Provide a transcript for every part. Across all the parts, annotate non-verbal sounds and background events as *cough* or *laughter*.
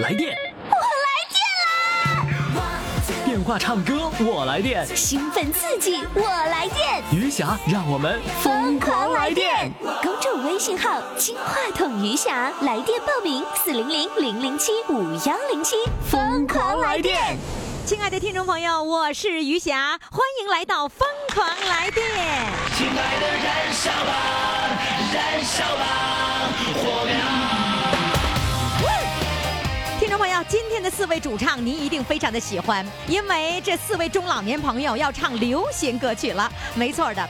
来电，我来电啦！电话唱歌我来电，兴奋刺激我来电，余霞让我们疯狂来电！公众微信号“金话筒余霞”，来电报名：四零零零零七五幺零七，疯狂来电！亲爱的听众朋友，我是余霞，欢迎来到《疯狂来电》。亲爱的，燃烧吧，燃烧吧，火苗！今天的四位主唱您一定非常的喜欢，因为这四位中老年朋友要唱流行歌曲了。没错的，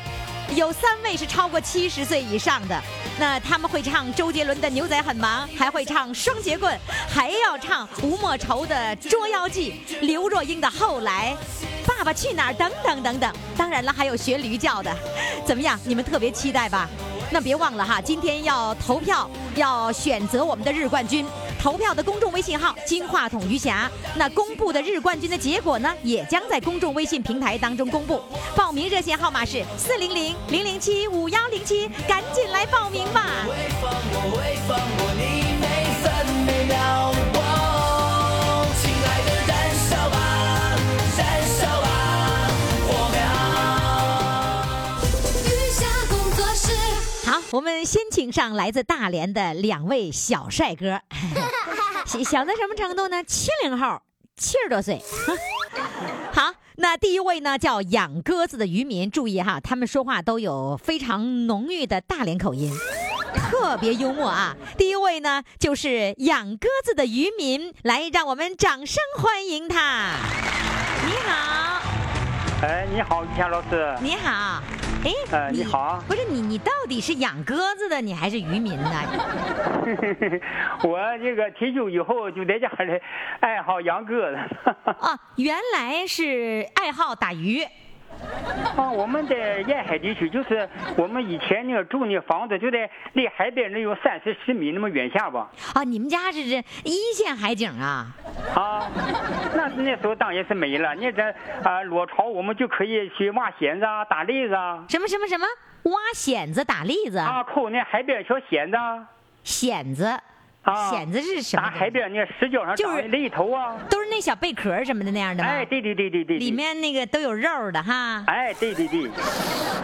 有三位是超过七十岁以上的，那他们会唱周杰伦的《牛仔很忙》，还会唱双截棍，还要唱吴莫愁的《捉妖记》，刘若英的《后来》。爸爸去哪儿？等等等等，当然了，还有学驴叫的，怎么样？你们特别期待吧？那别忘了哈，今天要投票，要选择我们的日冠军。投票的公众微信号“金话筒余霞”，那公布的日冠军的结果呢，也将在公众微信平台当中公布。报名热线号码是四零零零零七五幺零七，赶紧来报名吧！我会放我会放过你每分每秒。我们先请上来自大连的两位小帅哥，*laughs* 小小到什么程度呢？七零后，七十多岁。*laughs* 好，那第一位呢叫养鸽子的渔民，注意哈，他们说话都有非常浓郁的大连口音，特别幽默啊。第一位呢就是养鸽子的渔民，来，让我们掌声欢迎他。你好，哎，你好，于谦老师。你好。哎，呃你好不是你，你到底是养鸽子的，你还是渔民呢？*laughs* 我这个退休以后就在家里爱好养鸽子。啊，*laughs* 原来是爱好打鱼。啊，*laughs* 我们在沿海地区，就是我们以前那个住那房子就在离海边能有三四十米那么远下吧。啊，你们家是这一线海景啊？啊，那是那时候当然是没了。你这啊落潮，我们就可以去挖蚬子啊、打栗子啊，什么什么什么？挖蚬子、打栗子、啊抠那海边小蚬子啊。蚬子，啊，蚬子是什么打？海边那石角上就是长的栗头啊。都是那小贝壳什么的那样的吗？哎，对对对对对。里。面那个都有肉的哈。哎，对对对。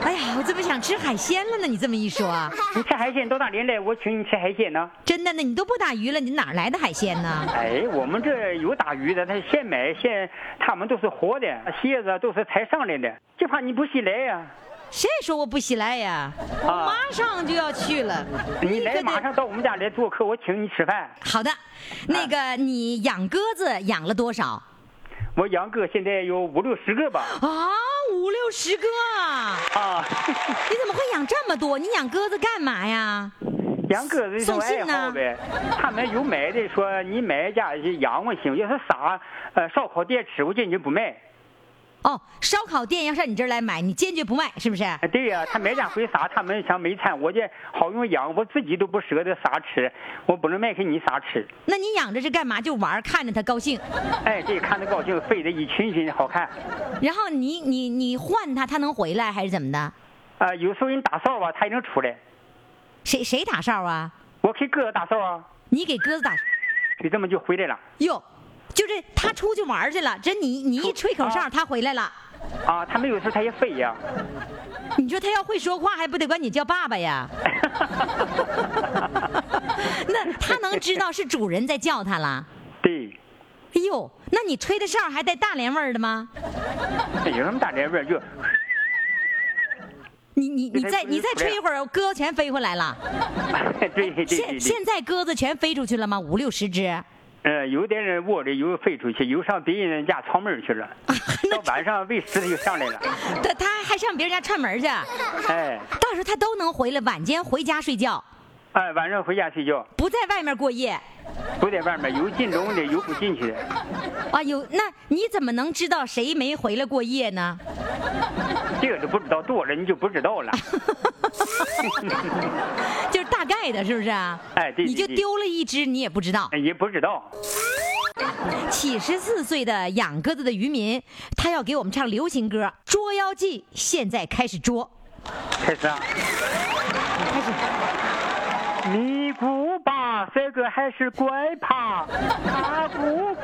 哎呀，我怎么想吃海鲜了呢？你这么一说，你吃海鲜多大年来？我请你吃海鲜呢。真的呢，你都不打鱼了，你哪来的海鲜呢？哎，我们这有打鱼的，他现买现，他们都是活的，蝎子都是才上来的，就怕你不信来呀、谁说我不稀来呀？我啊马上就要去了。你来马上到我们家来做客，我请你吃饭。好的，那个你养鸽子养了多少我养鸽现在有五六十个吧。啊？五六十个啊！啊，*laughs* 你怎么会养这么多？你养鸽子干嘛呀？养鸽子送信呢好呗。他们有买的说你买家去养我行，要是啥呃烧烤店吃，我坚决不卖。哦，烧烤店要上你这儿来买，你坚决不卖，是不是？哎对呀、他买点回撒，他们想没餐，我这好用养，我自己都不舍得啥吃，我不能卖给你啥吃。那你养着是干嘛？就玩，看着他高兴。哎，对看着高兴，飞的一群群好看。然后你你你换他，他能回来还是怎么的？啊、有时候人打哨吧，他也能出来。谁谁打哨啊？我给鸽子打哨啊，你给鸽子打？就这么就回来了。哟，就是他出去玩去了，这你你一吹口哨，啊它回来了。啊，他没有时候它也飞呀。你说他要会说话，还不得管你叫爸爸呀？*laughs* 那他能知道是主人在叫他了？对，哎呦，那你吹的哨还带大连味儿的吗？有什么大连味儿就，你你你再你再吹一会儿，鸽子全飞回来了。*laughs* 对对对现。现在鸽子全飞出去了吗？五六十只。呃，有的人窝里有飞出去，有上别人家串门去了。到晚上喂食的就上来了。*laughs* 他他还上别人家串门去，哎，到时候他都能回来，晚间回家睡觉，哎，晚上回家睡觉，不在外面过夜。不在外面，有进笼的，有不进去的。啊，有那你怎么能知道谁没回来过夜呢？这个就不知道多了，你就不知道了。*laughs* 就是大概的，是不是啊？哎对对对你就丢了一只，你也不知道。也不知道。七十四岁的养鸽子的渔民，他要给我们唱流行歌《捉妖记》，现在开始捉，开始啊。开始。尼姑吧，帅哥还是怪怕，他步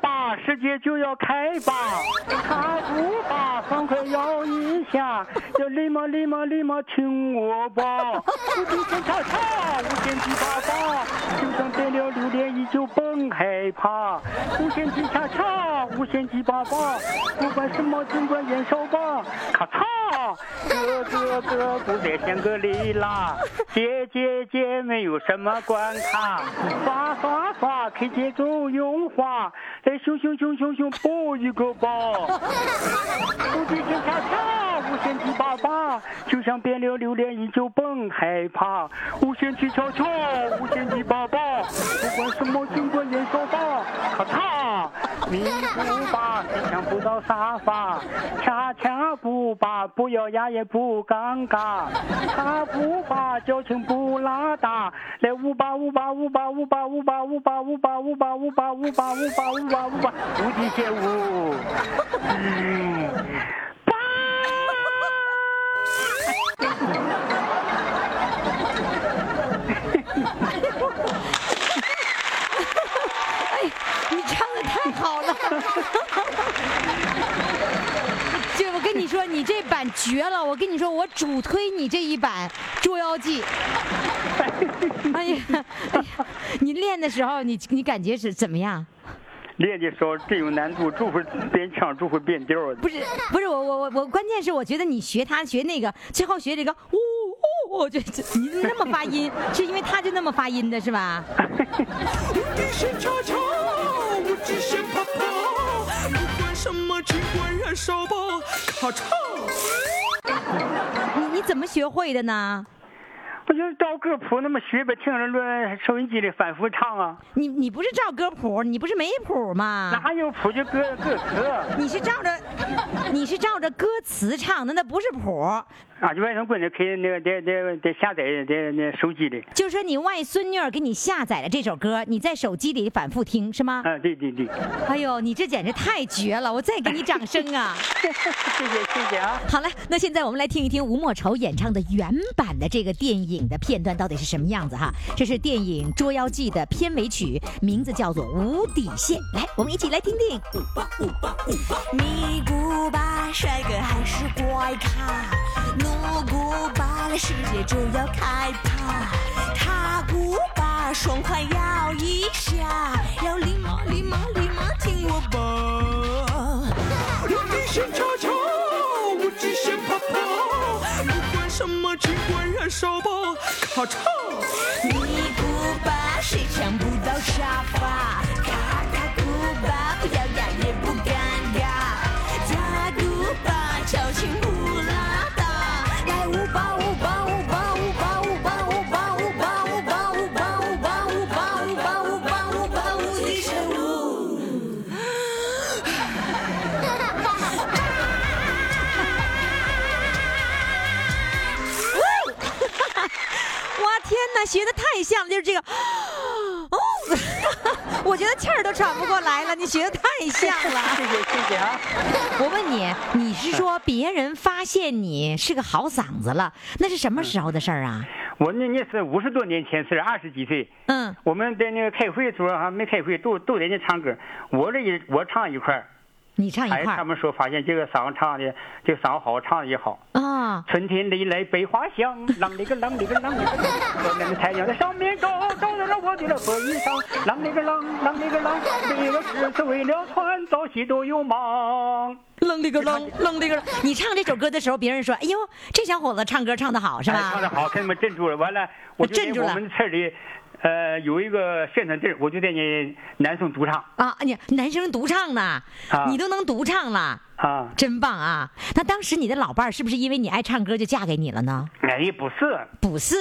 吧，世界就要开吧。踏步吧，放快摇一下，要立马立马立马听我吧。无敌线叉叉，无限极八八，就像点了榴莲依旧甭害怕。无限极叉叉，无限极八八，不管什么尽管燃烧吧。咔嚓，哥哥哥不再像个里啦，姐姐姐没有什么关卡，刷刷刷，K 节奏用滑，再熊熊熊熊熊抱一个吧。无敌线叉叉，无限极八八，就像变了榴莲依旧蹦害怕。无限极叉叉，无限极八八，不管什么尽管燃烧吧。咔嚓，迷糊吧，谁抢不到沙发？恰恰不吧，不咬牙也不尴尬。踏步吧，矫情不拉大，来舞吧舞吧舞吧舞吧舞吧舞吧舞吧舞吧舞吧舞吧舞吧舞吧舞吧，无极限舞。嗯吧。你唱的太好了。*laughs* 就我跟你说，你这版绝了！我跟你说，我主推你这一版《捉妖记》。*laughs* 哎呀，哎呀，你练的时候，你你感觉是怎么样？练的时候真有难度，就会变腔，就会变调。不是不是，我我我我，关键是我觉得你学他学那个，最后学这个呜呜，我觉得你那么发音，是因为他就那么发音的是吧？*laughs* 无敌线叉叉，无极限啪啪，不管什么尽管燃烧吧，咔嚓。你你怎么学会的呢？我就是照歌谱那么学呗，听着录收音机里反复唱啊。你你不是照歌谱，你不是没谱吗？哪有谱就歌歌词你是照着，你是照着歌词唱的，那不是谱。啊？就外甥闺女可以那个在在在下载在那手机里。就是说你外孙女儿给你下载了这首歌，你在手机里反复听是吗？啊，对对对，哎呦，你这简直太绝了！我再给你掌声啊！*laughs* 谢谢谢谢啊。好了，那现在我们来听一听吴莫愁演唱的原版的这个电影的片段到底是什么样子哈？这是电影《捉妖记》的片尾曲，名字叫做《无底线》。来，我们一起来听听。尼古巴帅哥还是怪咖，努古巴的世界就要开趴，塔古巴爽快摇一下，要礼貌礼貌礼貌听我吧。无敌线叉叉，无极限啪啪，不管什么尽管燃烧吧，咔嚓。尼古巴谁抢不到沙发？像了，就是这个。哦，*laughs* 我觉得气儿都喘不过来了，你学的太像了。*laughs* 谢谢谢谢啊。我问你，你是说别人发现你是个好嗓子了，那是什么时候的事儿啊？我那那是五十多年前事，二十几岁。嗯，我们在那个开会的时候还没开会，都都在那唱歌。我这一我唱一块儿，你唱一哎，块儿他们说发现这个嗓子唱的，这个嗓子好，唱的也好。啊？春天里来百花香，啷里个啷里个啷里个啷，太阳在上面照，照亮了我的那破衣裳。啷里个啷，啷里个啷，为了诗词，为了穿，早起都有忙。愣里个愣，愣里个愣。你唱这首歌的时候，别人说：“哎呦，这小伙子唱歌唱得好，是哎唱吧的好，给你们镇住了。完了，我镇住了我们村里，呃，有一个宣传队，我就在你男生独唱？”啊，你男生独唱呢，啊你都能独唱了，啊。真棒啊！那当时你的老伴儿是不是因为你爱唱歌就嫁给你了呢？哎，不是，不是，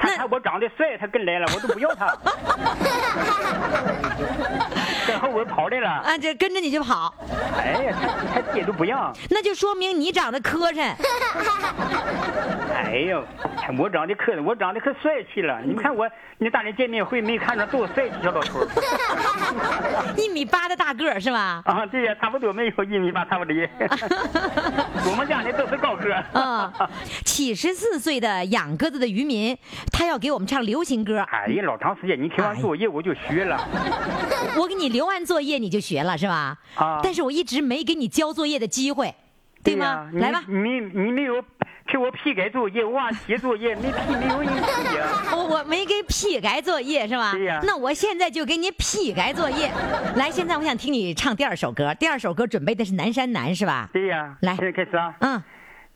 那他看我长得帅，他跟来了，我都不要他，*laughs* 跑来了。啊，这跟着你就跑，哎呀，他他姐都不让。*laughs* 那就说明你长得磕碜。哎呦，我长得磕碜我长得可帅气了！你们看我，你大人见面会没看着多帅气小老头 *laughs* 一米八的大个儿是吧？啊？对呀，差不多没有一米八，差不多。*laughs* 我们家的都是高个七十四岁的养鸽子的渔民，他要给我们唱流行歌。哎呀，老长时间，你听完作业我就学了。我给你留完作作业你就学了是吧？啊但是我一直没给你交作业的机会，对吗？呀来吧，你你你没有给我批改作业，我忘写作业，没批，没有你批呀。*laughs* 我我没给批改作业是吧？对呀那我现在就给你批改作业。来，现在我想听你唱第二首歌，第二首歌准备的是《南山南》是吧？对呀，来现在开始啊。嗯，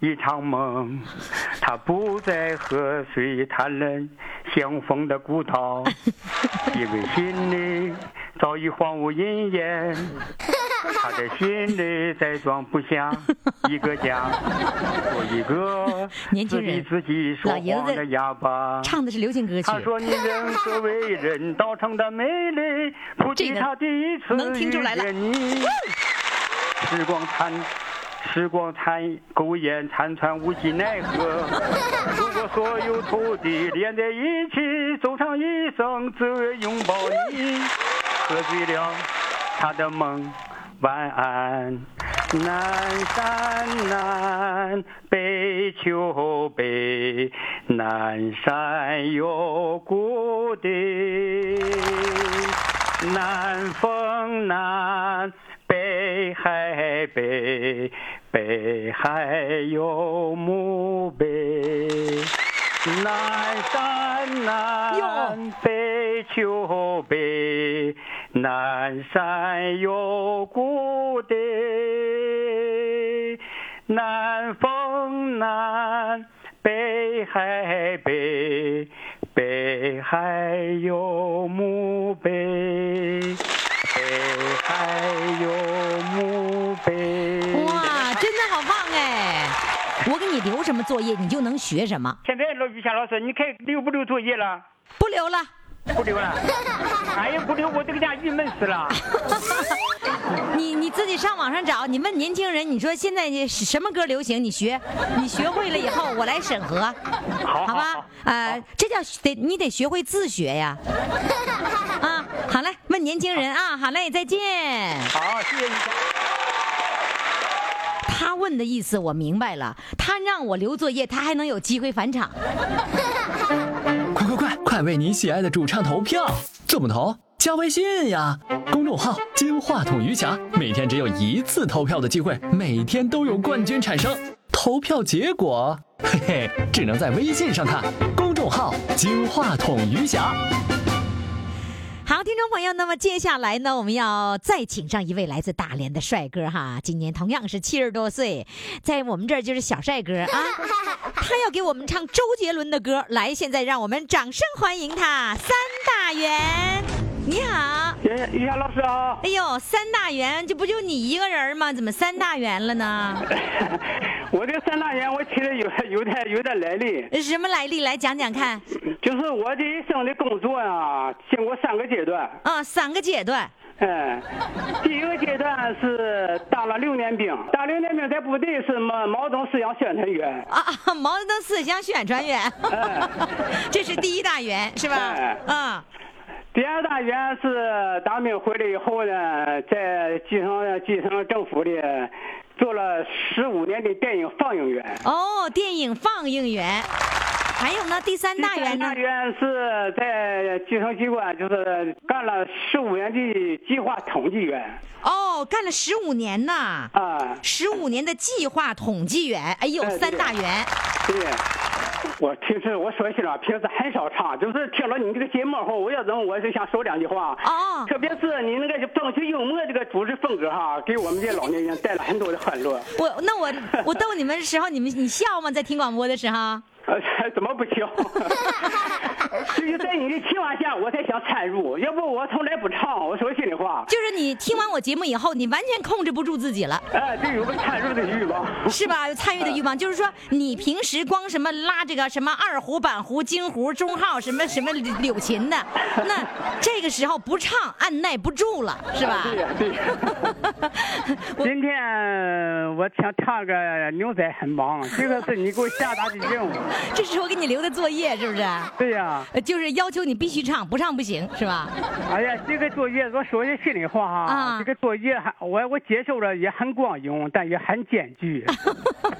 一场梦，他不再和谁谈论相逢的孤岛，*laughs* 因为心里早已荒芜人烟，他的心里再装不下一个家，做一个自 *laughs* 年轻人己自己说谎的哑巴。唱的是流行歌曲。他说：“你人所为人道成的美丽，不及他第一次遇见你。*laughs* 时光残，时光残，苟延残喘，无计奈何。*laughs* 如果所有土地连在一起，走上一生，只为拥抱你。喝醉了他的梦，晚安。南山南，北秋北，南山有故地。南风南，北海北，北海有墓碑。南山南，北秋北，南山有故地。南风南，北海北，北海有墓碑，有墓碑。哇，真的好棒哎！我给你留什么作业，你就能学什么，现在老于霞老师，你看留不留作业了？不留了。不留了。*laughs* 哎呀，不留，我这个家郁闷死了。*laughs* 你你自己上网上找，你问年轻人，你说现在你什么歌流行，你学，你学会了以后，我来审核，好好吧好？呃，这叫得你得学会自学呀。*laughs* 啊，好嘞，问年轻人啊，好嘞，再见。好，谢谢你。他问的意思我明白了，他让我留作业，他还能有机会返场。快，为你喜爱的主唱投票！怎么投？加微信呀，公众号“金话筒余霞”，每天只有一次投票的机会，每天都有冠军产生。投票结果，嘿嘿，只能在微信上看。公众号“金话筒余霞”。好，听众朋友，那么接下来呢，我们要再请上一位来自大连的帅哥哈，今年同样是七十多岁，在我们这儿就是小帅哥啊，*laughs* 他要给我们唱周杰伦的歌，来，现在让我们掌声欢迎他，三大元，你好。于于霞老师啊，哎呦，三大元，这不就你一个人吗？怎么三大元了呢？*laughs* *laughs* 我这三大元我起的有 *laughs* 有点有点来历，什么来历？来讲讲看。就是我这一生的工作啊，经过三个阶段。啊，三个阶段。嗯，第一个阶段是当了六年兵，当六年兵在部队是毛毛泽东思想宣传员。啊啊！毛泽东思想宣传员，*laughs* 这是第一大员是吧哎？啊，第二大员是当兵回来以后呢，在基层基层政府里做了十五年的电影放映员。哦，电影放映员，还有呢，第三大员呢第三大？员是在基层机关，就是干了十五年的计划统计员。哦，干了十五年呐，啊，十五年的计划统计员，哎呦，三大员，对。*laughs* 我平时我说心里话，平时很少唱，就是听了你这个节目后，我要怎么我就想说两句话。哦特别是你那个风趣幽默这个主持风格哈，给我们这些老年人带来很多的欢乐。我那我我逗你们的时候，你们你笑吗？在听广播的时候？呃，*laughs* 怎么不笑？*laughs* 只有在你的情况下，我才想参入，要不我从来不唱。我说心里话，就是你听完我节目以后，你完全控制不住自己了。*laughs* 哎，就有个参入的欲望。是吧？有参与的欲望，就是说你平时光什么拉这个什么二胡、板胡、京胡、中号什么什么柳琴的，那这个时候不唱按耐不住了，是吧？对呀，对呀。今天我想唱个牛仔很忙，这个是你给我下达的任务。这是我给你留的作业，是不是？对呀、呃就是要求你必须唱，不唱不行，是吧？哎呀，这个作业我说句心里话哈，啊这个作业还我我接受了也很光荣，但也很艰巨，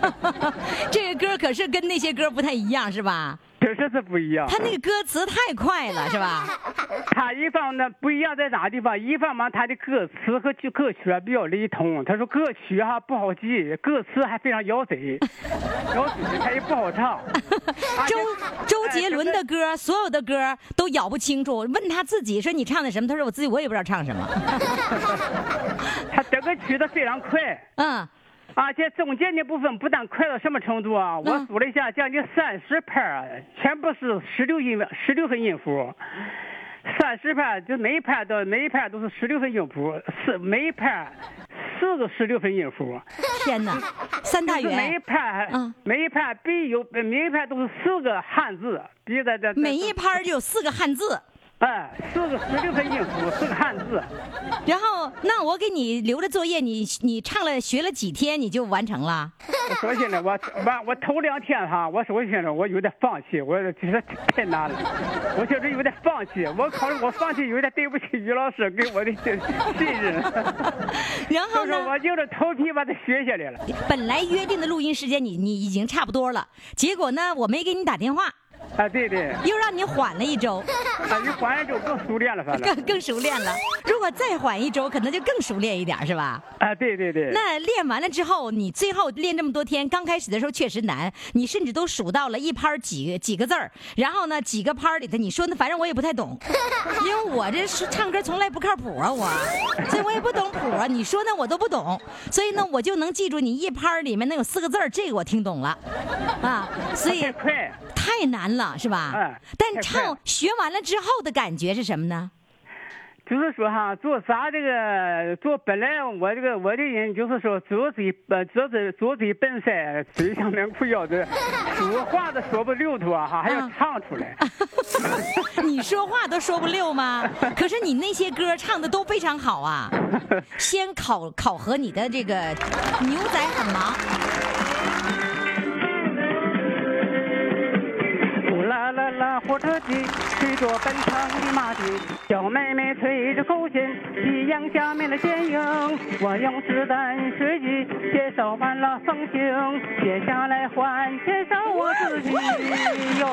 *laughs* 这个歌可是跟那些歌不太一样，是吧？确实是不一样。他那个歌词太快了，是吧？*laughs* 他一方呢不一样在哪地方？一方嘛，他的歌词和剧歌曲啊比较雷同。他说歌曲哈不好记，歌词还非常咬嘴，*laughs* 咬嘴他也不好唱。*laughs* 周周杰伦的歌，所有的歌都咬不清楚。问他自己说你唱的什么？他说我自己我也不知道唱什么。他整个曲子非常快。嗯，而且中间的部分不但快到什么程度啊？我嗯数了一下，将近三十拍儿，全部是十六音十六分音符。三十拍就每一拍都每一拍都是十六分音符，四每一拍四个十六分音符。天哪，三大元是每一元，拍，嗯每一拍必有每一拍都是四个汉字，比在这每一拍就有四个汉字。哎四个十六分音符，四个汉字。然后，那我给你留的作业，你你唱了学了几天你就完成了？我首先呢，我完我头两天哈，我首先呢，我有点放弃，我觉得太难了，我觉得有点放弃，我考虑我放弃有点对不起于老师给我的信任，*laughs* 然后呢？我硬着头皮把它学下来了。本来约定的录音时间你你已经差不多了，结果呢，我没给你打电话，啊，对对，又让你缓了一周，啊，你缓一周更熟练了，反正。更更熟练了。如果再缓一周，可能就更熟练一点，是吧？啊，对对对。那练完了之后，你最后练这么多天，刚开始的时候确实难，你甚至都数到了一拍儿几个几个字儿，然后呢几个拍儿里头，你说那反正我也不太懂，*laughs* 因为我这是唱歌从来不靠谱啊，我，所以我也不懂谱啊，你说那我都不懂，所以呢我就能记住你一拍儿里面能有四个字儿，这个我听懂了，啊，所以太 *laughs* 快，了，是吧？哎但唱学完了之后的感觉是什么呢？就是说哈，做啥这个做本来我这个我这人就是说左嘴呃左嘴左嘴笨塞，嘴上面裤腰子，*laughs* 说话都说不溜头啊哈，还要嗯唱出来。*laughs* *laughs* 你说话都说不溜吗？可是你那些歌唱的都非常好啊。先考考核你的这个牛仔很忙，啦，火车机吹着奔腾的马蹄，小妹妹吹着口琴，夕阳下面的剪影。我用子弹随机介绍完了风景，接下来换介绍我自己哟。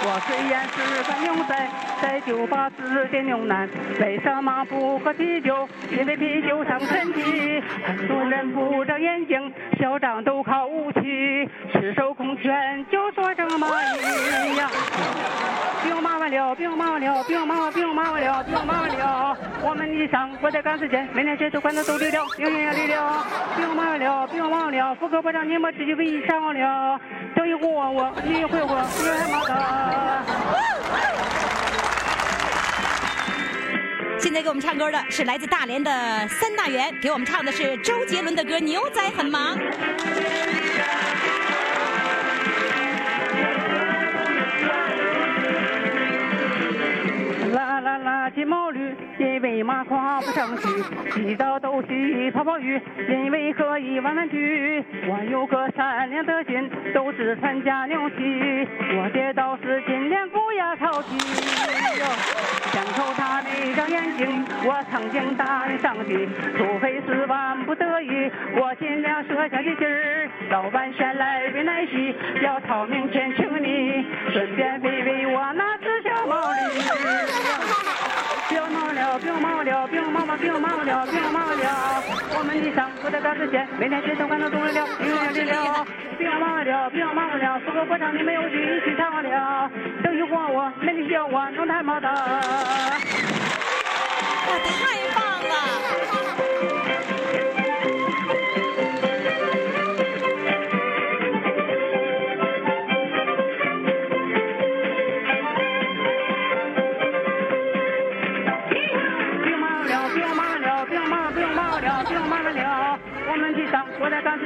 我虽然是个牛仔，在酒吧是点牛腩，为什么不喝啤酒？因为啤酒伤身体。很多人不长眼睛，嚣张都靠武器，赤手空拳就说这么一样。兵马完了，兵马完了，兵马兵马完了，兵马完了。我们的上我在赶时间，每天学手管子都溜了，零零零了。兵马完了，兵马完了，副科部长你们自己为上了。等一会儿我，一会我，别害怕的。现在给我们唱歌的是来自大连的三大元，给我们唱的是周杰伦的歌《牛仔很忙》。啦啦啦，金毛驴，因为马跨不上去，洗澡都洗泡泡浴，因为可以玩玩具。我有个善良的心，都是参加牛戏，我跌倒时尽量不要淘气。想抽他那张眼睛，我曾经答应上去，除非是万不得已，我尽量舍下的劲儿。老板先来杯奶昔，要掏明天请你，顺便喂喂我那只小毛驴。兵马了，兵马了，兵马嘛，兵马了，兵马了。我们的生活在大世界，每天学生干到中了，兵了的了。兵马了，兵马了，所有歌唱你没有去，一起唱了。等一会儿我，那你叫我能太毛的。哇，太棒了！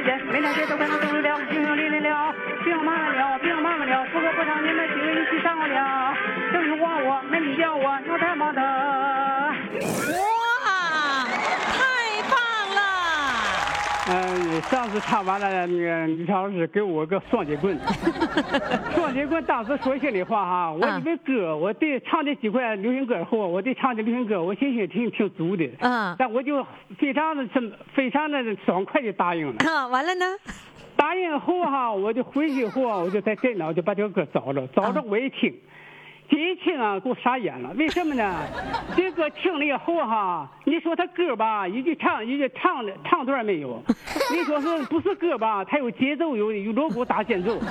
时间，每天学生干到中了，兵了的了。兵马了，不要骂了，四个歌唱你们几个一起唱了。等一会儿我，没你叫我那太忙的。嗯，上次唱完了，那个李超老师给我个双截棍，*laughs* 双截棍当时说心里话哈，我嗯以为歌，我对唱这几块流行歌后，我对唱这流行歌，我信心挺挺足的，嗯但我就非常的非常的爽快的答应了。啊，完了呢？答应后哈，我就回去后啊，我就在电脑就把这个歌找着，找着我一听，这一听啊，给我傻眼了。为什么呢？*laughs* 这歌听了以后哈，你说他歌吧，一句唱一句唱的唱段没有，你说是不是歌吧？它有节奏，有有锣鼓打间奏。*laughs*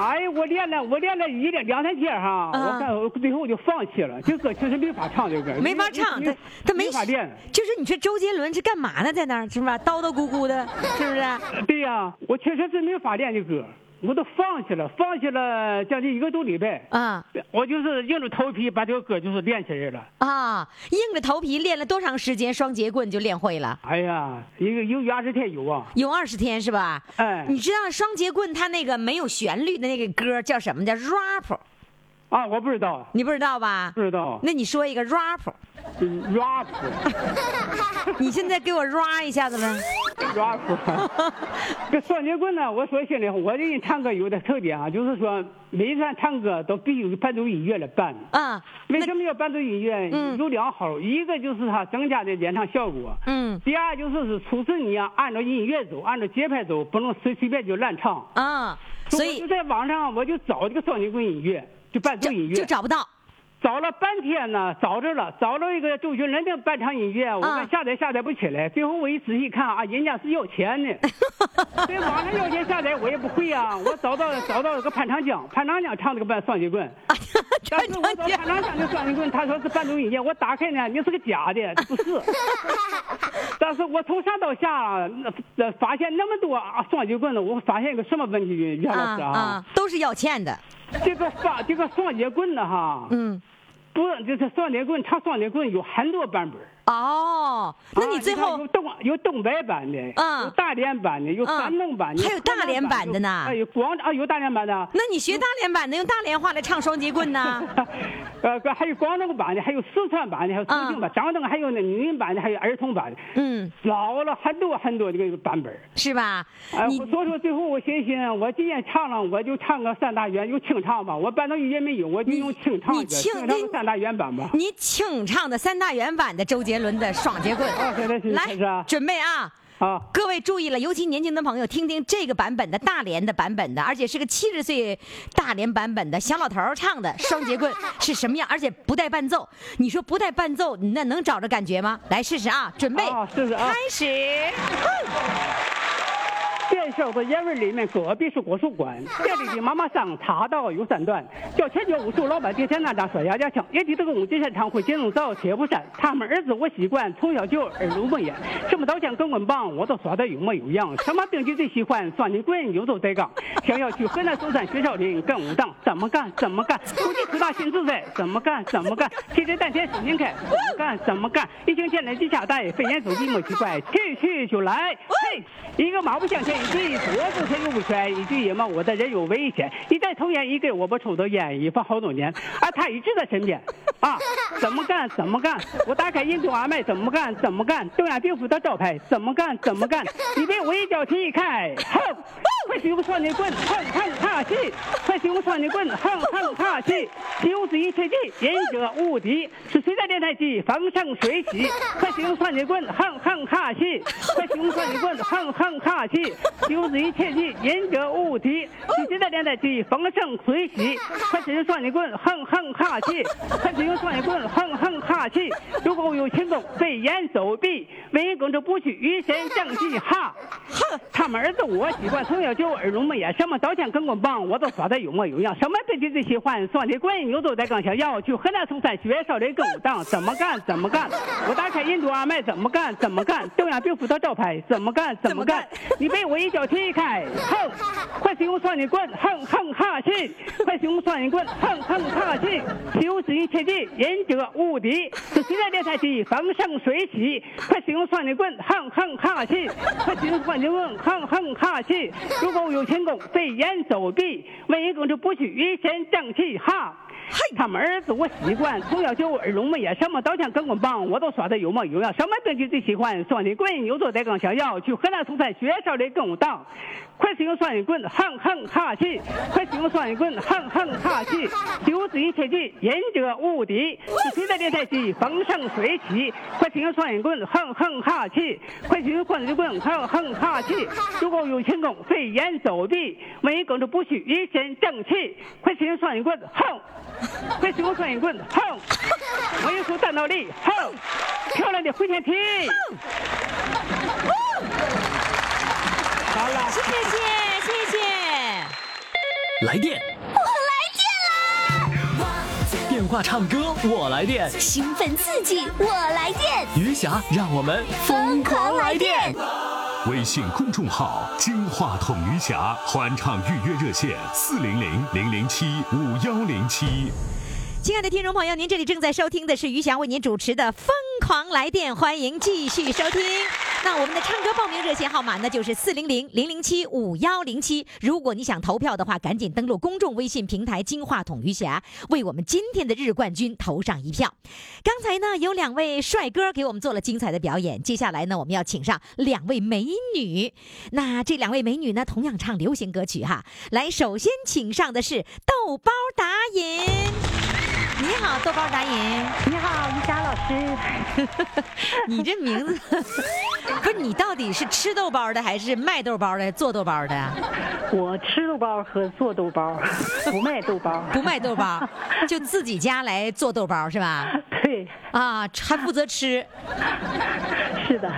哎呀，我练了，我练了一两两三天哈，啊我看我最后我就放弃了。这歌确实没法唱，这歌没法唱，他他没没法练。就是你说周杰伦是干嘛呢？在那儿是吧？叨叨咕咕的，是不是？对呀、我确实是没法练这歌，我都放弃了，放弃了将近一个多礼拜。啊我就是硬着头皮把这个歌就是练起来了。啊！硬着头皮练了多长时间？双节棍就练会了。哎呀，一个有二十天有啊。有二十天是吧？哎你知道双节棍它那个没有旋律的那个歌叫什么？叫 rap，啊，我不知道，你不知道吧不？知道。那你说一个 rap，rap *laughs* 你现在给我 rap 一下子呗？rap，这双节棍呢，我说心里话，我这人唱歌有点特点啊，就是说每一段唱歌都必须有伴奏音乐来伴。啊，为什么要伴奏音乐？嗯有两好，一个就是它增加的演唱效果，嗯第二就是是促使你啊按照音乐走，按照节拍走，不能随随便就乱唱。啊，所以就在网上我就找这个双节棍音乐，就伴奏音乐，就找不到。找了半天呢，找着了，找着一个周杰伦的伴唱音乐，我下载下载不起来，最后我一仔细看啊，人家是要钱的，*laughs* 在网上要钱下载我也不会啊，我找到找到一个潘长江，潘长江唱这个伴双节棍。*laughs* 但是我找潘长江的双节棍，他说是伴奏音乐，我打开呢，你是个假的，不是。*laughs* 但是我从上到下啊，那那发现那么多啊双节棍呢，我发现一个什么问题，袁老师啊啊，都是要钱的。这个发这个双节棍呢哈，嗯，不，就是双节棍唱双节棍有很多版本。哦，那你最后有东有东北版的，嗯有大连版的，有嗯山东版的，还有大连版的呢哎，有广啊有大连版的，那你学大连版的，用大连话来唱双截棍呢？*laughs* 呃，还有广东版的，还有四川版的，还有重庆版，张灯还有那女人版的，还有儿童版的，嗯，老了很多很多这个版本。是吧？哎，所以说最后我寻思，我今天唱了，我就唱个三大元，有清唱吧。我伴奏音乐没有，我就用清唱的，你清清唱的三大元版吧。你清唱的三大元版的周杰伦的双节棍，来啊，准备啊！啊，各位注意了，尤其年轻的朋友，听听这个版本的大连的版本的，而且是个七十岁大连版本的小老头唱的双节棍是什么样？而且不带伴奏，你说不带伴奏，那能找着感觉吗？来试试啊！准备，啊试试啊开始。店小子烟味里面隔壁是国术馆，*laughs* 店里的妈妈桑茶道有三段，叫前脚武术老板爹前那扎甩牙家枪，也提这个武进山常会金龙罩铁布衫，他们儿子我习惯从小就耳濡目染，什么刀枪棍棍棒我都耍得有模有样，什么兵器最喜欢？双截棍游走带杠，*laughs* 想要去河南嵩山学少林干武当，怎么干？怎么干，*laughs* 估计十大新自在，怎么干？怎么干，气质丹田手拧开，怎么干？怎么干，一听见来地下带，飞檐走壁莫奇怪，去去就来，嘿，一个马不向前，一句左手前右不全，一句也骂我的人有危险，一再抽烟一给我不抽的烟，一放好多年，啊，他一直在身边，啊，*laughs* 怎么干怎么干，我打开印度阿麦怎么干怎么干，东亚病夫的招牌怎么干怎么干，你被我一脚踢开，哼，快使用双截棍，哼哼哈气，快使用双截棍，哼哼哈气，使用之一切记，忍者无敌，是谁在练太极风生水起，快使用双截棍，哼哼哈气，快使用双截棍，哼哼哈气，使用之一切记，忍者无敌，你现在电台机风生水起，*laughs* 快使用双截棍，哼哼哈气，*laughs* 快使用双截棍，哼哼哈气，如果我有轻功，飞檐走壁，文艺工作不许与神正气，哈，哼。他们儿子我喜欢从小就耳濡目染，什么刀枪棍棍棒我都耍得有模有样，什么兵器最喜欢双截棍，牛走在刚想要去河南嵩山学少林跟武当，*laughs* 怎么干怎么干，我打开印度阿麦怎么干怎么干，东亚病夫的招牌怎么干？怎么干，你被我我一脚踢开，哼，快使用双截棍，哼哼哈气，快使用双截棍，哼哼哈气，修止一切技，忍者无敌。是现在练太极，风生水起。快使用双截棍，哼哼哈气，快使用双截棍，哼哼哈气。如果有轻功，飞檐走壁，文艺公就不许预先正气哈。他们儿子我习惯，从小就耳聋目也，什么刀枪棍棍棒我都耍的有模有样，什么兵器最喜欢？双截棍，牛头带钢想要，去河南嵩山学少林当。快使用双截棍，哼哼哈气！快使用双截棍，哼哼哈气！修止一切技，忍者无敌。是谁在练太极？风生水起。快使用双截棍，哼哼哈气！快使用双截棍，哼哼哈气！如果有轻功，飞檐走壁，文艺公主不许一身正气。快使用双截棍，哼！快使用双截棍，哼！文艺术战斗力，哼！漂亮的回旋踢。好了。谢谢谢谢。来电，我来电啦！电话唱歌我来电，兴奋刺激，我来电！余霞让我们疯狂来电。微信公众号“金话筒余霞”欢唱预约热线：四零零零零七五幺零七。亲爱的听众朋友，您这里正在收听的是余霞为您主持的《疯狂来电》，欢迎继续收听。那我们的唱歌报名热线号码呢，就是四零零零零七五幺零七。如果你想投票的话，赶紧登录公众微信平台“金话筒余霞”，为我们今天的日冠军投上一票。刚才呢，有两位帅哥给我们做了精彩的表演，接下来呢，我们要请上两位美女。那这两位美女呢，同样唱流行歌曲哈。来，首先请上的是豆包打引。你好，豆包达人。你好，于霞老师。*laughs* *laughs* 你这名字，不是你到底是吃豆包的还是卖豆包的、做豆包的？我吃豆包和做豆包，*laughs* 不卖豆包。不卖豆包，就自己家来做豆包是吧？对，啊，还负责吃。是的，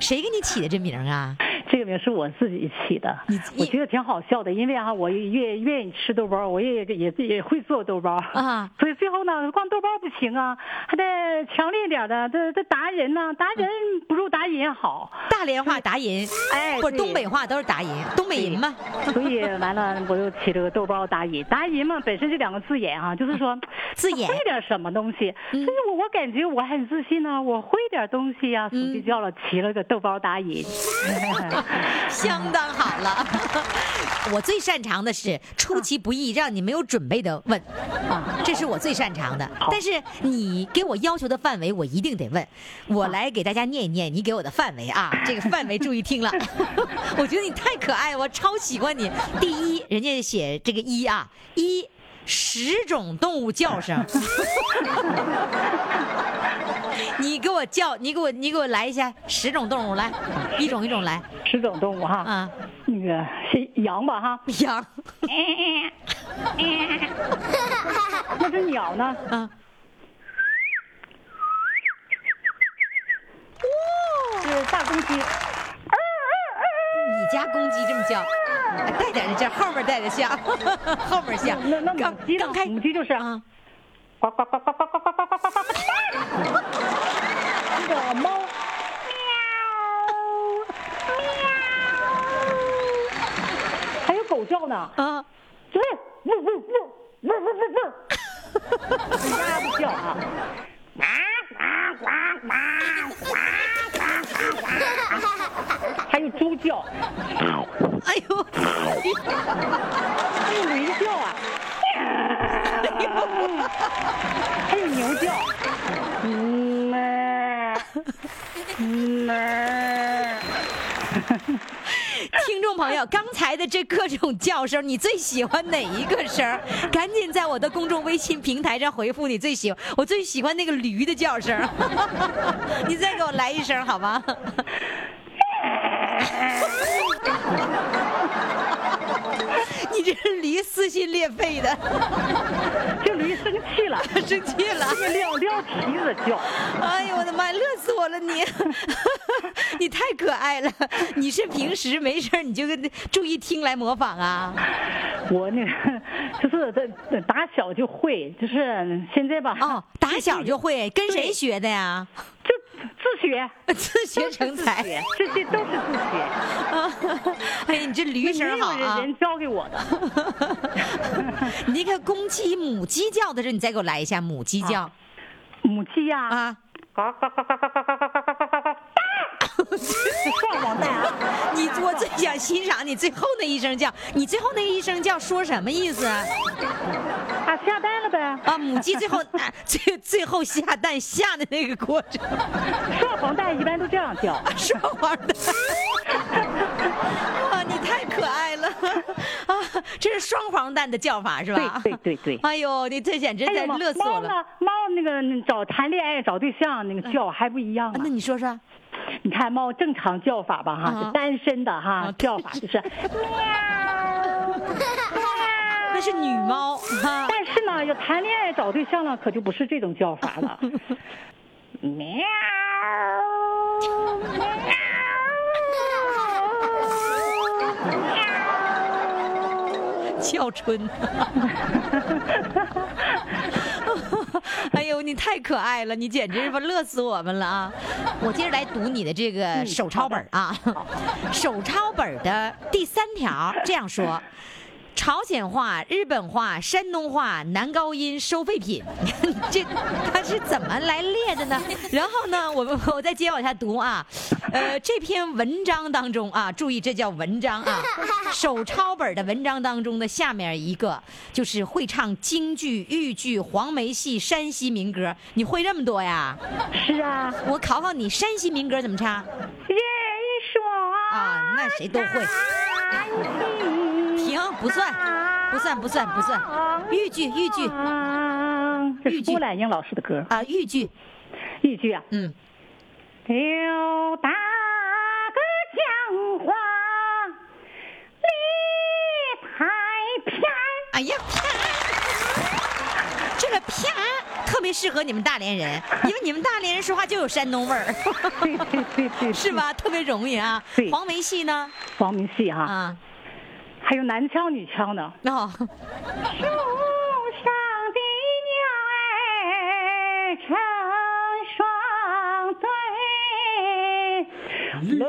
谁给你起的这名啊？这个名是我自己起的，我觉得挺好笑的，因为哈、我愿愿意吃豆包，我也也也会做豆包啊所以最后呢，光豆包不行啊，还得强烈点的，这这达人呢，达人不如达人好。大连话达人，哎，不是东北话都是达人，东北人嘛。所以完了，我又起了个豆包达人。达人嘛，本身这两个字眼啊，就是说字眼会点什么东西，所以我我感觉我很自信呢、我会点东西呀、所以就叫了起了个豆包达人。*laughs* *laughs* 相当好了。*laughs* 我最擅长的是出其不意，让你没有准备的问，啊，这是我最擅长的。但是你给我要求的范围，我一定得问。我来给大家念一念你给我的范围啊，*laughs* 这个范围注意听了。我觉得你太可爱，我超喜欢你。第一，人家写这个一啊，一十种动物叫声。我叫，你给我，你给我来一下十种动物来，*laughs* 一种一种来。十种动物哈，啊。那个是羊吧哈，羊。那是鸟呢，啊，是大公鸡。你家公鸡这么叫，哎带点这后面带的像，*laughs* 后面像。那那刚母鸡呢？母鸡就是啊，呱呱呱呱呱呱呱呱呱呱呱。那个猫，喵喵，还有狗叫呢，啊，就是呜呜呜呜呜呜呜，鸭子叫啊，还有猪叫，哎呦，还有驴叫啊，还有牛叫，嗯。*laughs* 听众朋友，刚才的这各种叫声，你最喜欢哪一个声？*laughs* 赶紧在我的公众微信平台上回复你最喜欢，我最喜欢那个驴的叫声，*laughs* 你再给我来一声好吗？驴撕心裂肺的，这驴生气了，*laughs* 生气了。撂撂蹄子叫。*laughs* 哎呦我的妈，乐死我了你！*laughs* 你太可爱了。你是平时没事儿你就注意听来模仿啊？我那个就是这打小就会，就是现在吧。哦，打小就会，跟谁学的呀？就自学，*laughs* 自学成才。这些都是自学，啊，哎呀，你这驴声好啊！人人教给我的。*laughs* 你那个公鸡、母鸡叫的时候，你再给我来一下母鸡叫母鸡呀，啊！嘎嘎嘎嘎嘎嘎嘎嘎嘎嘎嘎嘎嘎，双黄蛋啊！你我最想欣赏你最后那一声叫，你最后那一声叫说什么意思啊？啊，下蛋了呗。啊，母鸡最后啊最最后下蛋下的那个过程，*laughs* 双黄蛋一般都这样叫。双黄蛋。啊，你太可爱了 *laughs* 啊！这是双黄蛋的叫法是吧？对对对对哎呦，你这简直在乐死我了。猫呢？猫那个找谈恋爱找对象那个叫还不一样啊那。你说说，你看猫正常叫法吧哈，啊是单身的哈啊叫法就是喵 *laughs* 那是女猫啊。但是呢，要谈恋爱找对象了，可就不是这种叫法了。*laughs* 喵叫春。*laughs* *laughs* 哎呦，你太可爱了，你简直是把乐死我们了啊！我接着来读你的这个手抄本啊，手抄本的第三条这样说。朝鲜话、日本话、山东话、男高音收废品，这他是怎么来列的呢？然后呢，我们我再接着往下读啊，呃，这篇文章当中啊，注意这叫文章啊，手抄本的文章当中的下面一个就是会唱京剧、豫剧、黄梅戏、山西民歌，你会这么多呀？是啊，我考考你，山西民歌怎么唱？人说啊那谁都会停，不算，不算，不算，不算。豫剧，豫剧啊，这是豫剧郭兰英老师的歌，啊，豫剧，豫剧啊。嗯，刘大哥讲话理太偏，哎呀，啪！*laughs* 这个啪特别适合你们大连人，*laughs* 因为你们大连人说话就有山东味儿，*laughs* 对对对对，是？吧？特别容易啊对。黄梅戏呢？黄梅戏哈，啊，还有男腔女腔呢。哦，树上的鸟儿成双对，泪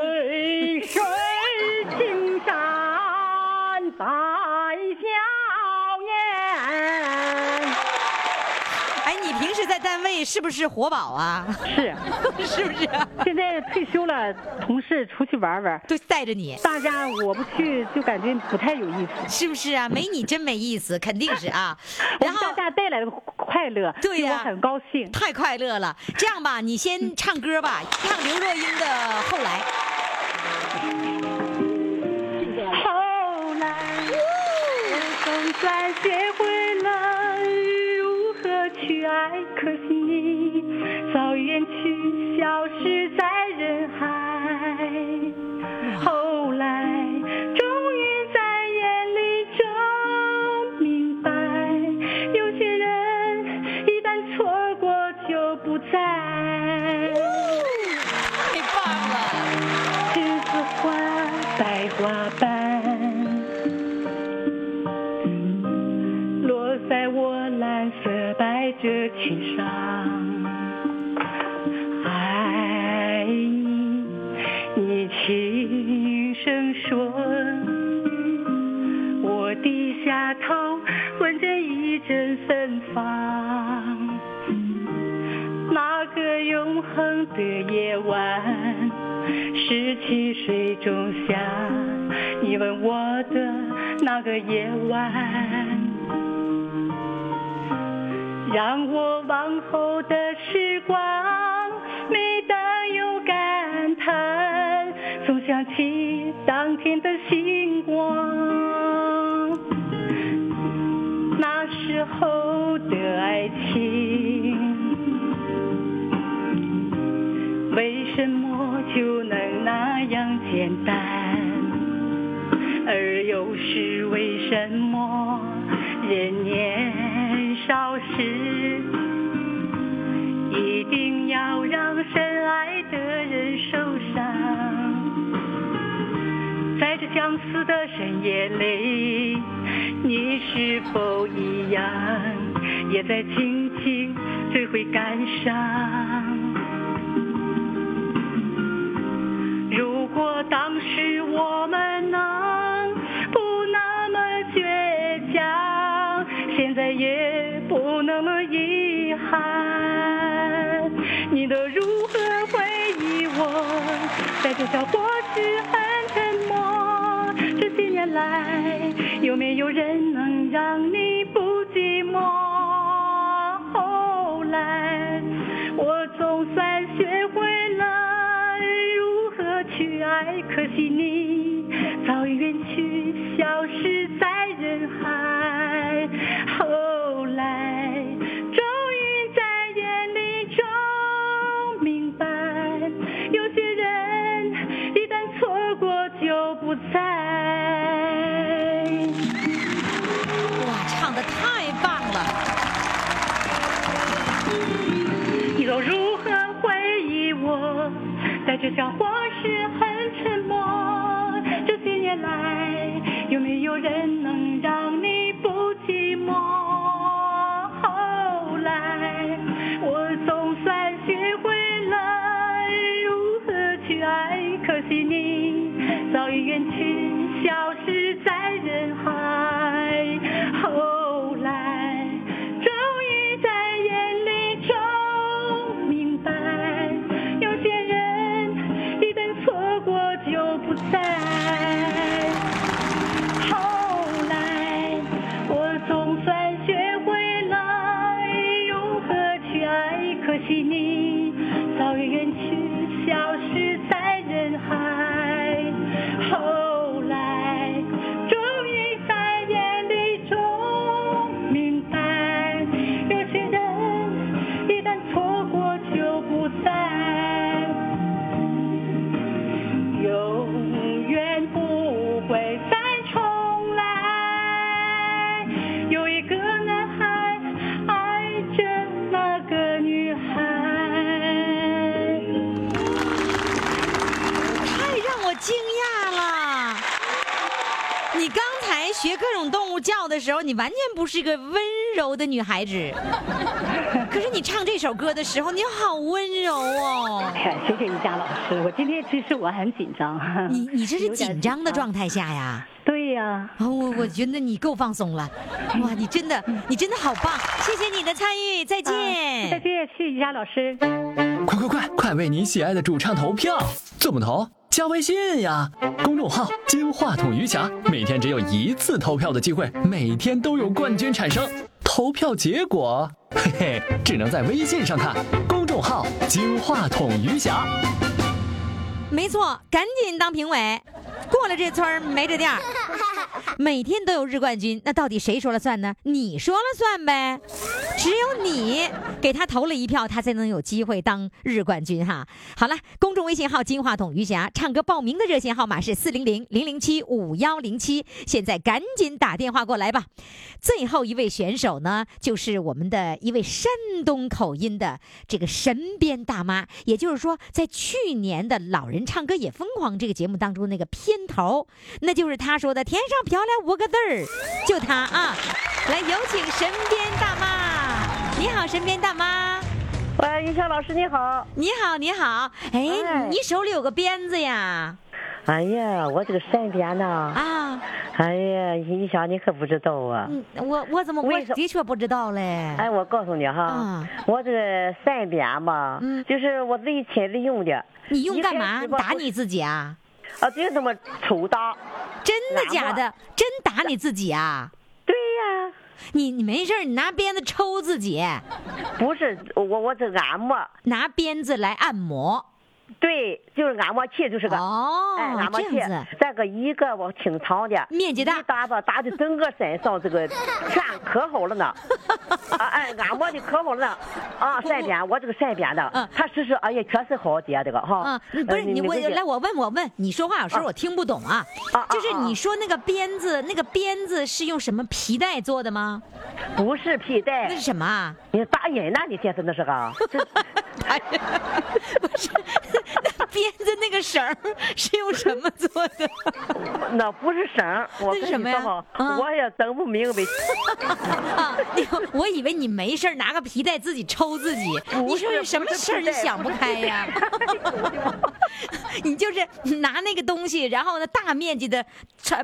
哎，你平时在单位是不是活宝啊？是，*laughs* 是不是啊？现在退休了，同事出去玩玩，都带着你，大家我不去就感觉不太有意思。是不是啊？没你真没意思，肯定是啊。*laughs* 我然后们大家带来的快乐，对呀我很高兴。太快乐了。这样吧，你先唱歌吧，唱刘若英的《后来》。远方。那个永恒的夜晚，十七岁仲夏，你吻我的那个夜晚，让我往后的时光，每当有感叹，总想起当天的星什么人年少时一定要让深爱的人受伤在这相思的深夜里你是否一样也在静静追悔感伤。如果当时在这小伙时很沉默，这些年来有没有人能让你不寂寞？后来我总算学会了如何去爱，可惜你早已远去，消失叫的时候，你完全不是一个温柔的女孩子。*laughs* 可是你唱这首歌的时候，你好温柔哦。哎，*laughs* 谢谢瑜伽老师，我今天其实我很紧张。你你这是紧张的状态下呀？*laughs* 对呀、哦，我我觉得你够放松了，哇，你真的你真的好棒，谢谢你的参与，再见。啊再见，谢谢瑜伽老师。快快快，快为你喜爱的主唱投票！怎么投？加微信呀，公众号“金话筒余霞”，每天只有一次投票的机会，每天都有冠军产生。投票结果，嘿嘿，只能在微信上看。公众号“金话筒余霞”。没错，赶紧当评委，过了这村儿没这店儿。*laughs* 每天都有日冠军，那到底谁说了算呢？你说了算呗，只有你给他投了一票，他才能有机会当日冠军哈。好了，公众微信号“金话筒余霞”，唱歌报名的热线号码是四零零零零七五幺零七，现在赶紧打电话过来吧。最后一位选手呢，就是我们的一位山东口音的这个神鞭大妈，也就是说，在去年的《老人唱歌也疯狂》这个节目当中那个片头，那就是他说的“天上飘来五个字儿”，就他啊！来，有请神鞭大妈。你好，神鞭大妈。喂，于霞老师你好。你好，你好。哎，哎你手里有个鞭子呀？哎呀，我这个善变呐，啊，哎呀，于霞你可不知道啊。嗯，我我怎么我的确不知道嘞。哎，我告诉你哈，啊我这个善变嘛，嗯就是我自己亲自用的。你用干嘛？打你自己啊？啊，就这么抽打。真的假的？真打你自己啊？*laughs* 对呀，你你没事你拿鞭子抽自己，不是我我这按摩，拿鞭子来按摩。对，就是按摩器，就是个。哦哎，按摩器这个一个我挺长的，面积大一打吧，打的整个身上这个 *laughs* 全可好了呢。*laughs* 啊，哎，按摩的可好了呢。啊，善变，我这个善变的嗯，他试试，哎呀，确实好姐这个哈。嗯，不是呃你我来我问我问，你说话有时候我听不懂啊。就是啊你说那个鞭子，那个鞭子是用什么皮带做的吗？不是皮带那是，什么啊？你打人呢？你现在那是个？这哎呀，不是，那鞭子那个绳儿是用什么做的？*laughs* 那不是绳儿，我是什么呀我也整不明白。*laughs* 啊，我以为你没事拿个皮带自己抽自己，你说有什么事儿你想不开呀？*laughs* 你就是拿那个东西，然后呢大面积的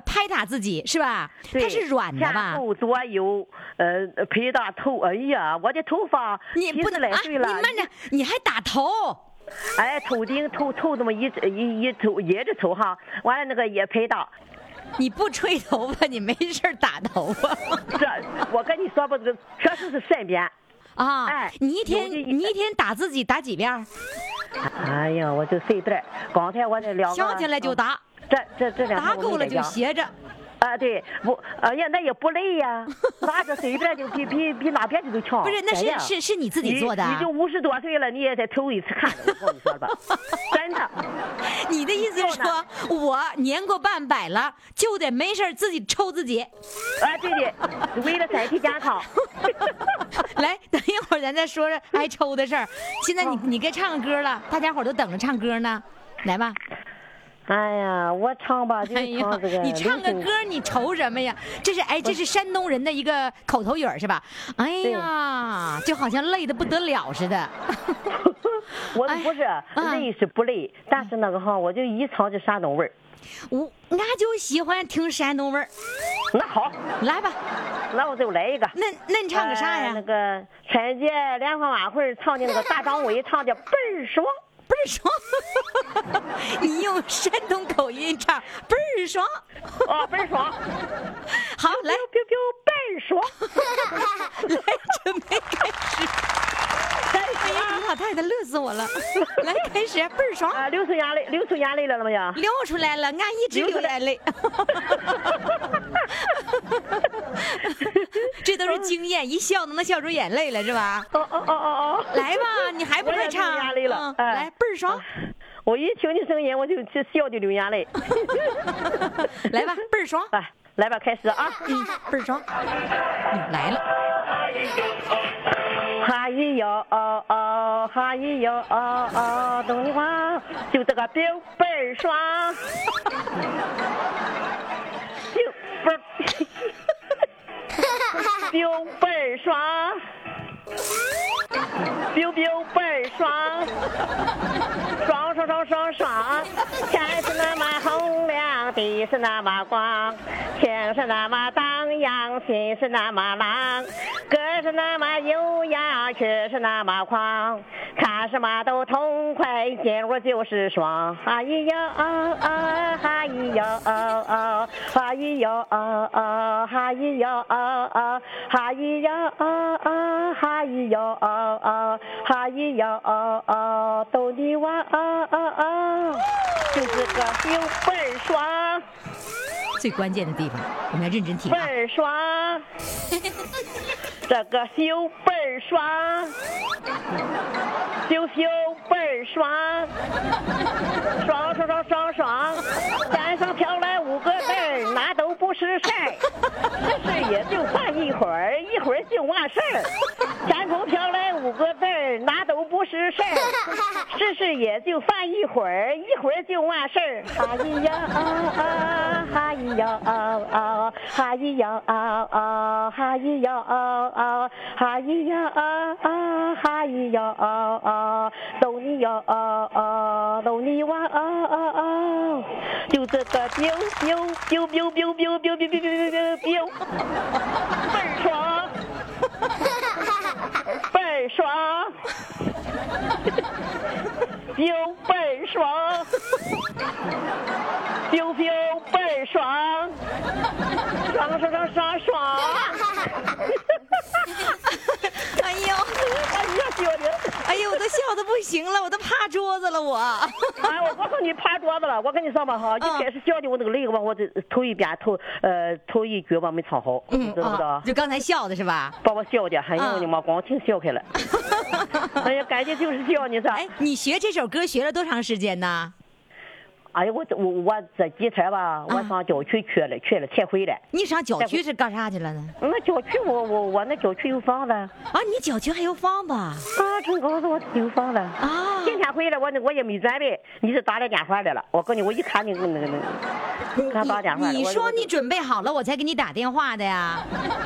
拍打自己，是吧？对它是软的前吧？后左右，呃，拍打头，哎呀，我的头发你不能啊！来岁了，你慢着，你还打头。*laughs* 哎，头顶头头这么一一一头掖着头哈，完了那个也拍打，你不吹头发，你没事儿打头发 *laughs* 这我跟你说吧，这确实是善变。啊！哎你一天你一天打自己打几遍？哎呀，我就随便，刚才我那两个想起来就打，这这这两打够了就歇着。啊，对，不，哎呀，那也不累呀，拿着随便就比比比哪边的都强。不是，那是是是你自己做的啊。你就五十多岁了，你也得头一次看，我跟你说吧，*laughs* 真的。你的意思是说，我年过半百了，就得没事儿自己抽自己。啊，对的，为了身体健康。*laughs* 来，等一会儿咱再说说挨抽的事儿。现在你哦你该唱个歌了，大家伙儿都等着唱歌呢。来吧，哎呀，我唱吧，就唱这个。，你唱个歌，你愁什么呀？这是哎，这是山东人的一个口头语儿是吧？哎呀，就好像累的不得了似的。*laughs* 我哎不是嗯累是不累，但是那个哈，我就一唱就山东味儿。我俺就喜欢听山东味儿。那好，来吧，那我就来一个。那那你唱个啥呃呀？那个春节联欢晚会唱的那个 *laughs* 大张伟唱的倍儿爽。倍儿爽！你用山东口音唱，倍儿爽。啊，倍儿爽！*laughs* 好，来，biu biu 倍儿爽！*laughs* 来，准备开始。哎呀，老太太乐死我了！*laughs* 来，开始，倍儿爽，啊，流出眼泪，流出眼泪了了没有？流出来了，俺一直流眼泪。这一笑都能笑出眼泪来，是吧？哦哦哦哦哦！来吧，你还不快唱？流眼泪了嗯哎来，倍儿爽，我一听你声音，我就就笑的流眼泪。*laughs* *laughs* 来吧，倍儿爽，来，来吧，开始啊！嗯，倍儿爽，嗯来了。哈咿哟哦哦，哈咿哟哦哦，懂你话，就这个冰倍儿爽，就倍儿，*laughs* 双倍儿爽。爽，表表倍儿爽，爽爽爽爽爽，天是那么红亮，地是那么光，情是那么荡漾，心是那么浪，歌是那么悠扬，曲是那么狂，看什么都痛快，进入就是爽。哈咿呦哦哦，哈咿呦哦哦，哈咿呦哦哦，哈咿呦哦哦，哈咿哟哦哦，哈咿哟哦哦，哈咿哟哦哦，逗你玩哦哦哦，就是个有倍儿爽，最关键的地方，我们要认真听啊！倍儿爽，这个修倍儿爽，修修倍儿爽，爽爽爽爽爽，山上飘来五个字儿，那都不是事儿，是事也就办一会儿，一会儿就完事儿。山风飘来五个字儿，那都不是事儿，是也就办一会儿，一会儿就完事儿。哈咿呀啊啊，哈咿呀啊啊，哈咿呀啊啊，哈咿呀啊啊，哈咿呀啊啊，哈咿呀啊啊，逗你呀啊啊，逗你玩啊啊啊，就这个 biu biu biu biu biu biu biu biu biu biu biu biu，倍儿爽。爽。有倍儿爽，有有倍儿爽，爽爽爽爽爽。哎呦，哎呀，兄弟，哎呦，我都笑的不行了，我都趴桌子了，我。哎，我告诉你趴桌子了。我跟你说吧哈，一开始笑的我那个泪吧，我这头一边头呃头一句吧没唱好，你知不知道啊？就刚才笑的是吧？把我笑的，哎呀嗯我的妈，光听笑开了。哎呀，感觉就是笑，你说。*laughs* 哎，你学这首歌学了多长时间呢？哎呀，我这我我这几天吧，我上郊区去了，去了才回来。你上郊区是干啥去了呢？那郊区我我我那郊区有房子啊，啊，你郊区还有房子啊？真告诉我有房子。啊今天回来我那我也没准备，你是打来电话来了。我告诉你，我一看你那个那个那个，看打电话。你说你准备好了，我才给你打电话的呀。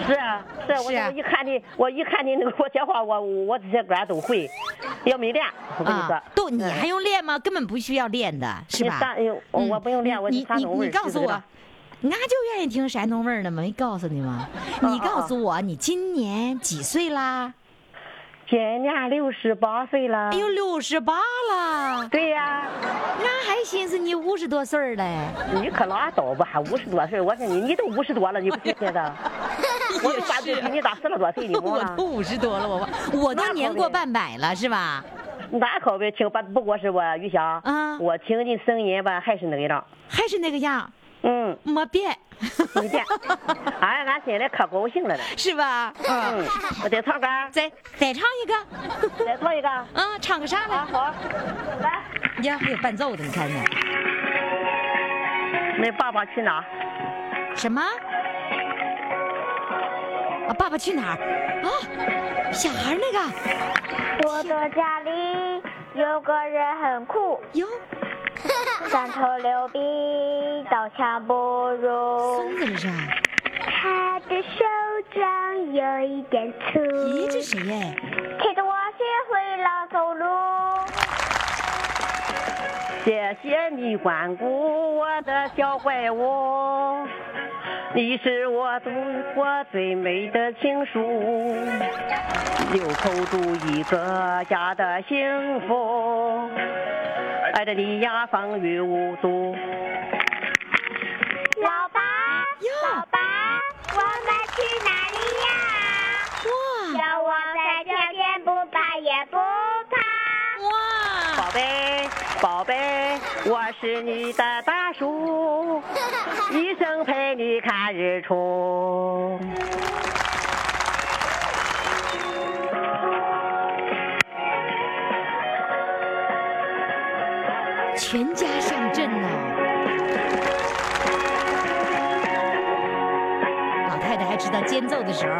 是啊是啊，我一看你，我一看你那个我电话，我我这些歌都会，要没练，我跟你说啊，，都你还用练吗？根本不需要练的，是吧？我我不用练，我你你是山东味儿你告诉我，俺就愿意听山东味儿的嘛，没告诉你吗？哦你告诉我，你今年几岁啦？今年六十八岁了。哎呦，六十八了，对呀，俺还寻思你五十多岁儿嘞。你可拉倒吧，还五十多岁，我说你你都五十多了，你不信现在？*laughs* 我都八岁，比你大十多岁，你忘了我都？五十多了，我我都年过半百了，是吧？那可别听，不不过是我玉霞，啊我听你声音吧，还是那个样。还是那个样，嗯，没变，没变。*laughs* 哎，俺心里可高兴了呢。是吧？嗯，我再唱歌，再再唱一个，*laughs* 再唱一个。嗯，唱个啥啊，来？好，来，呀，还有伴奏的，你看看。那爸爸去哪？什么？啊，爸爸去哪儿？啊，小孩儿那个我的家里有个人很酷，哟，三头六臂，刀枪不入孙。子这是？他的手掌有一点粗，咦，这谁耶？陪着我学会了走路。谢谢你关顾我的小怪物，你是我读过最美的情书，留口住一个家的幸福，爱着你呀风雨无阻。老爸，老爸，我们去哪里呀？哇有我在这边，不怕也不怕。哇！宝贝，宝贝，我是你的大叔，*laughs* 一生陪你看日出。全家上阵呐！老太太还知道间奏的时候，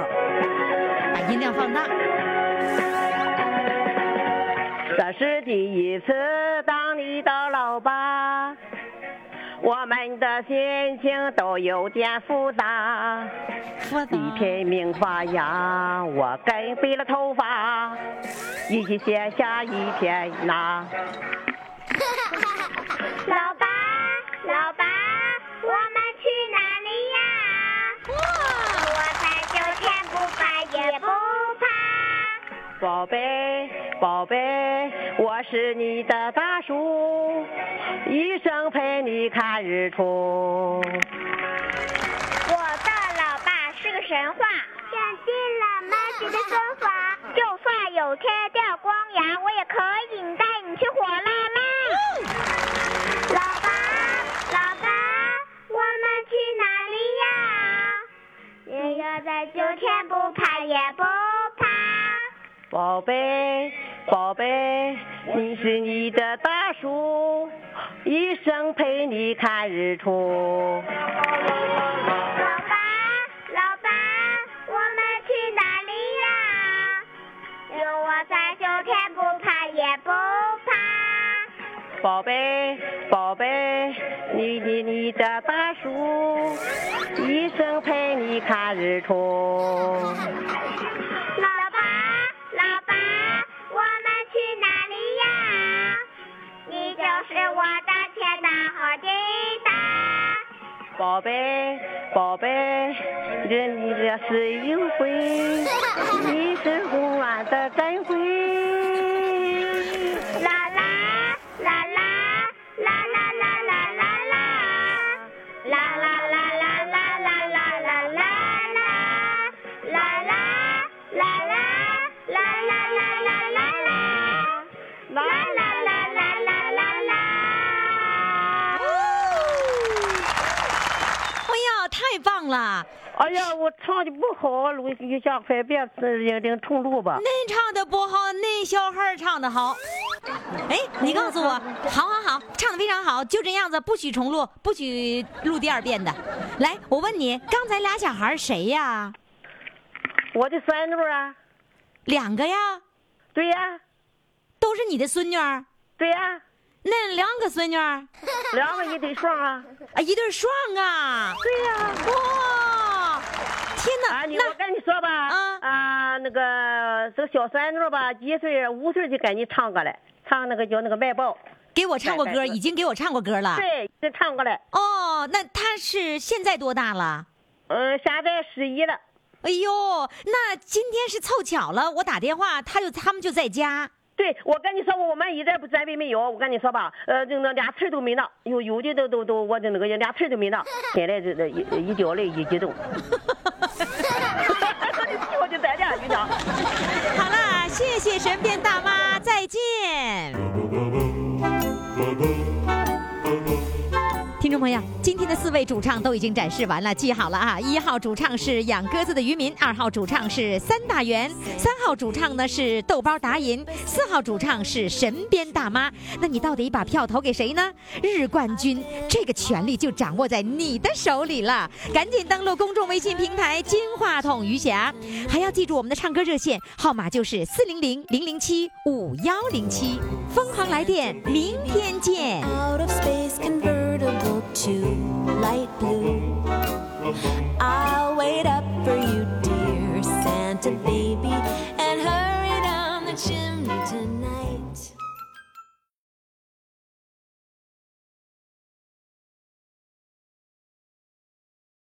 把音量放大。这是第一次当你的老爸，我们的心情都有点复杂。复杂一片明发呀，我盖背了头发，一起写下一篇呐。*laughs* 老爸，老爸，我们去哪里呀？我在秋天不怕也不怕。宝贝，宝贝，我是你的大叔，一生陪你看日出。我的老爸是个神话，想尽了 magic 的方法，就算有天掉光牙，我也可以带你去火辣辣。老爸，老爸，我们去哪里呀？人要在秋天不怕也不怕。宝贝，宝贝，你是你的大树，一生陪你看日出。老爸，老爸，我们去哪里呀？有我在，就天不怕也不怕。宝贝，宝贝，你你你的大树，一生陪你看日出。是我的天大和地大。宝贝，宝贝，这你这是一回，*laughs* 你是温暖的珍贵。了！哎呀，我唱的不好，录一下快别领领重录吧。恁唱的不好，恁小孩唱的好。哎，你告诉我，好好好，唱的非常好，就这样子，不许重录，不许录第二遍的。来，我问你，刚才俩小孩谁呀？我的孙女啊，两个呀，对呀，都是你的孙女儿。对呀，那两个孙女儿 *laughs* 两个一对双啊。啊，一对双啊。对呀、哇，天哪！啊，你那我跟你说吧，啊啊，那个这个小孙女吧，几岁五岁就给你唱过来，唱那个叫那个卖报，给我唱过歌，已经给我唱过歌了。对，就唱过来。哦，那他是现在多大了？嗯，现在十一了。哎呦，那今天是凑巧了，我打电话，他就他们就在家。对，我跟你说，我们一点不准备没有。我跟你说吧，呃，就那俩词都没呢，有有的都都都，我的那个俩词都没呢。*laughs* 现在这这一一掉泪一激动，我就在这局长。好了，谢谢神变大妈，再见。众朋友，今天的四位主唱都已经展示完了，记好了啊！一号主唱是养鸽子的渔民，二号主唱是三大元，三号主唱呢是豆包达银，四号主唱是神鞭大妈。那你到底把票投给谁呢？日冠军，这个权利就掌握在你的手里了。赶紧登录公众微信平台“金话筒余霞”，还要记住我们的唱歌热线号码就是四零零零零七五幺零七。疯狂来电，明天见。To light blue. I'll wait up for you, dear Santa baby, and hurry down the chimney tonight.